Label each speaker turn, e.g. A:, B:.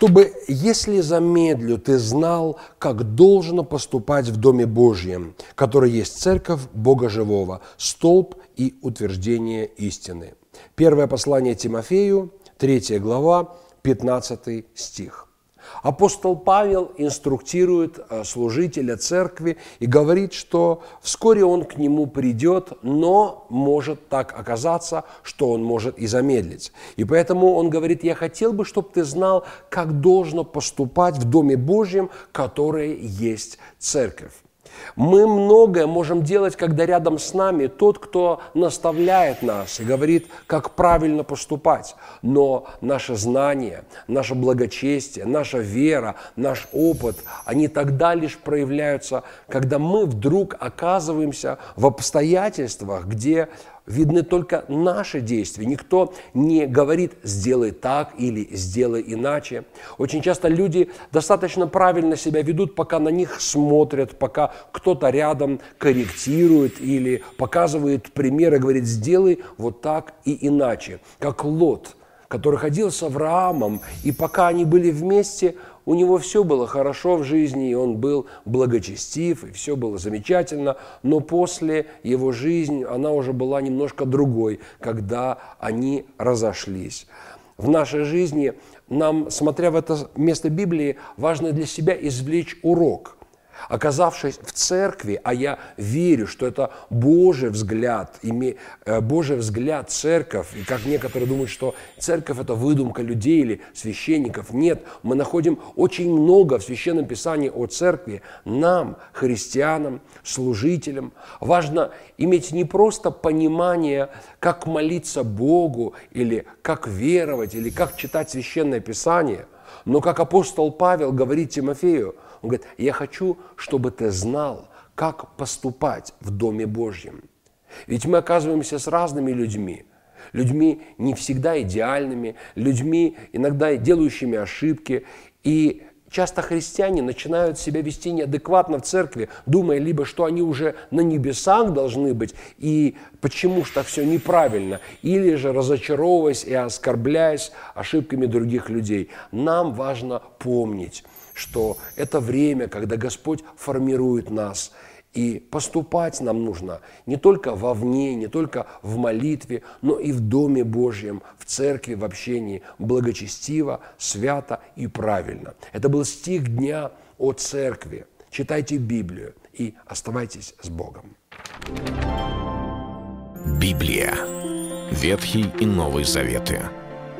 A: чтобы, если замедлю, ты знал, как должно поступать в Доме Божьем, который есть церковь Бога Живого, столб и утверждение истины. Первое послание Тимофею, 3 глава, 15 стих. Апостол Павел инструктирует э, служителя церкви и говорит, что вскоре он к нему придет, но может так оказаться, что он может и замедлить. И поэтому он говорит, я хотел бы, чтобы ты знал, как должно поступать в Доме Божьем, который есть церковь. Мы многое можем делать, когда рядом с нами тот, кто наставляет нас и говорит, как правильно поступать. Но наше знание, наше благочестие, наша вера, наш опыт, они тогда лишь проявляются, когда мы вдруг оказываемся в обстоятельствах, где видны только наши действия. Никто не говорит «сделай так» или «сделай иначе». Очень часто люди достаточно правильно себя ведут, пока на них смотрят, пока кто-то рядом корректирует или показывает примеры, говорит «сделай вот так и иначе». Как Лот, который ходил с Авраамом, и пока они были вместе – у него все было хорошо в жизни, и он был благочестив, и все было замечательно, но после его жизни она уже была немножко другой, когда они разошлись. В нашей жизни нам, смотря в это место Библии, важно для себя извлечь урок – Оказавшись в церкви, а я верю, что это Божий взгляд, э, Божий взгляд церковь, и как некоторые думают, что церковь – это выдумка людей или священников. Нет, мы находим очень много в Священном Писании о церкви. Нам, христианам, служителям, важно иметь не просто понимание, как молиться Богу, или как веровать, или как читать Священное Писание, но как апостол Павел говорит Тимофею – он говорит, я хочу, чтобы ты знал, как поступать в Доме Божьем. Ведь мы оказываемся с разными людьми, людьми не всегда идеальными, людьми иногда делающими ошибки. И часто христиане начинают себя вести неадекватно в церкви, думая либо, что они уже на небесах должны быть, и почему так все неправильно, или же разочаровываясь и оскорбляясь ошибками других людей. Нам важно помнить, что это время, когда Господь формирует нас. И поступать нам нужно не только вовне, не только в молитве, но и в Доме Божьем, в церкви, в общении, благочестиво, свято и правильно. Это был стих дня о церкви. Читайте Библию и оставайтесь с Богом.
B: Библия. Ветхий и Новый Заветы.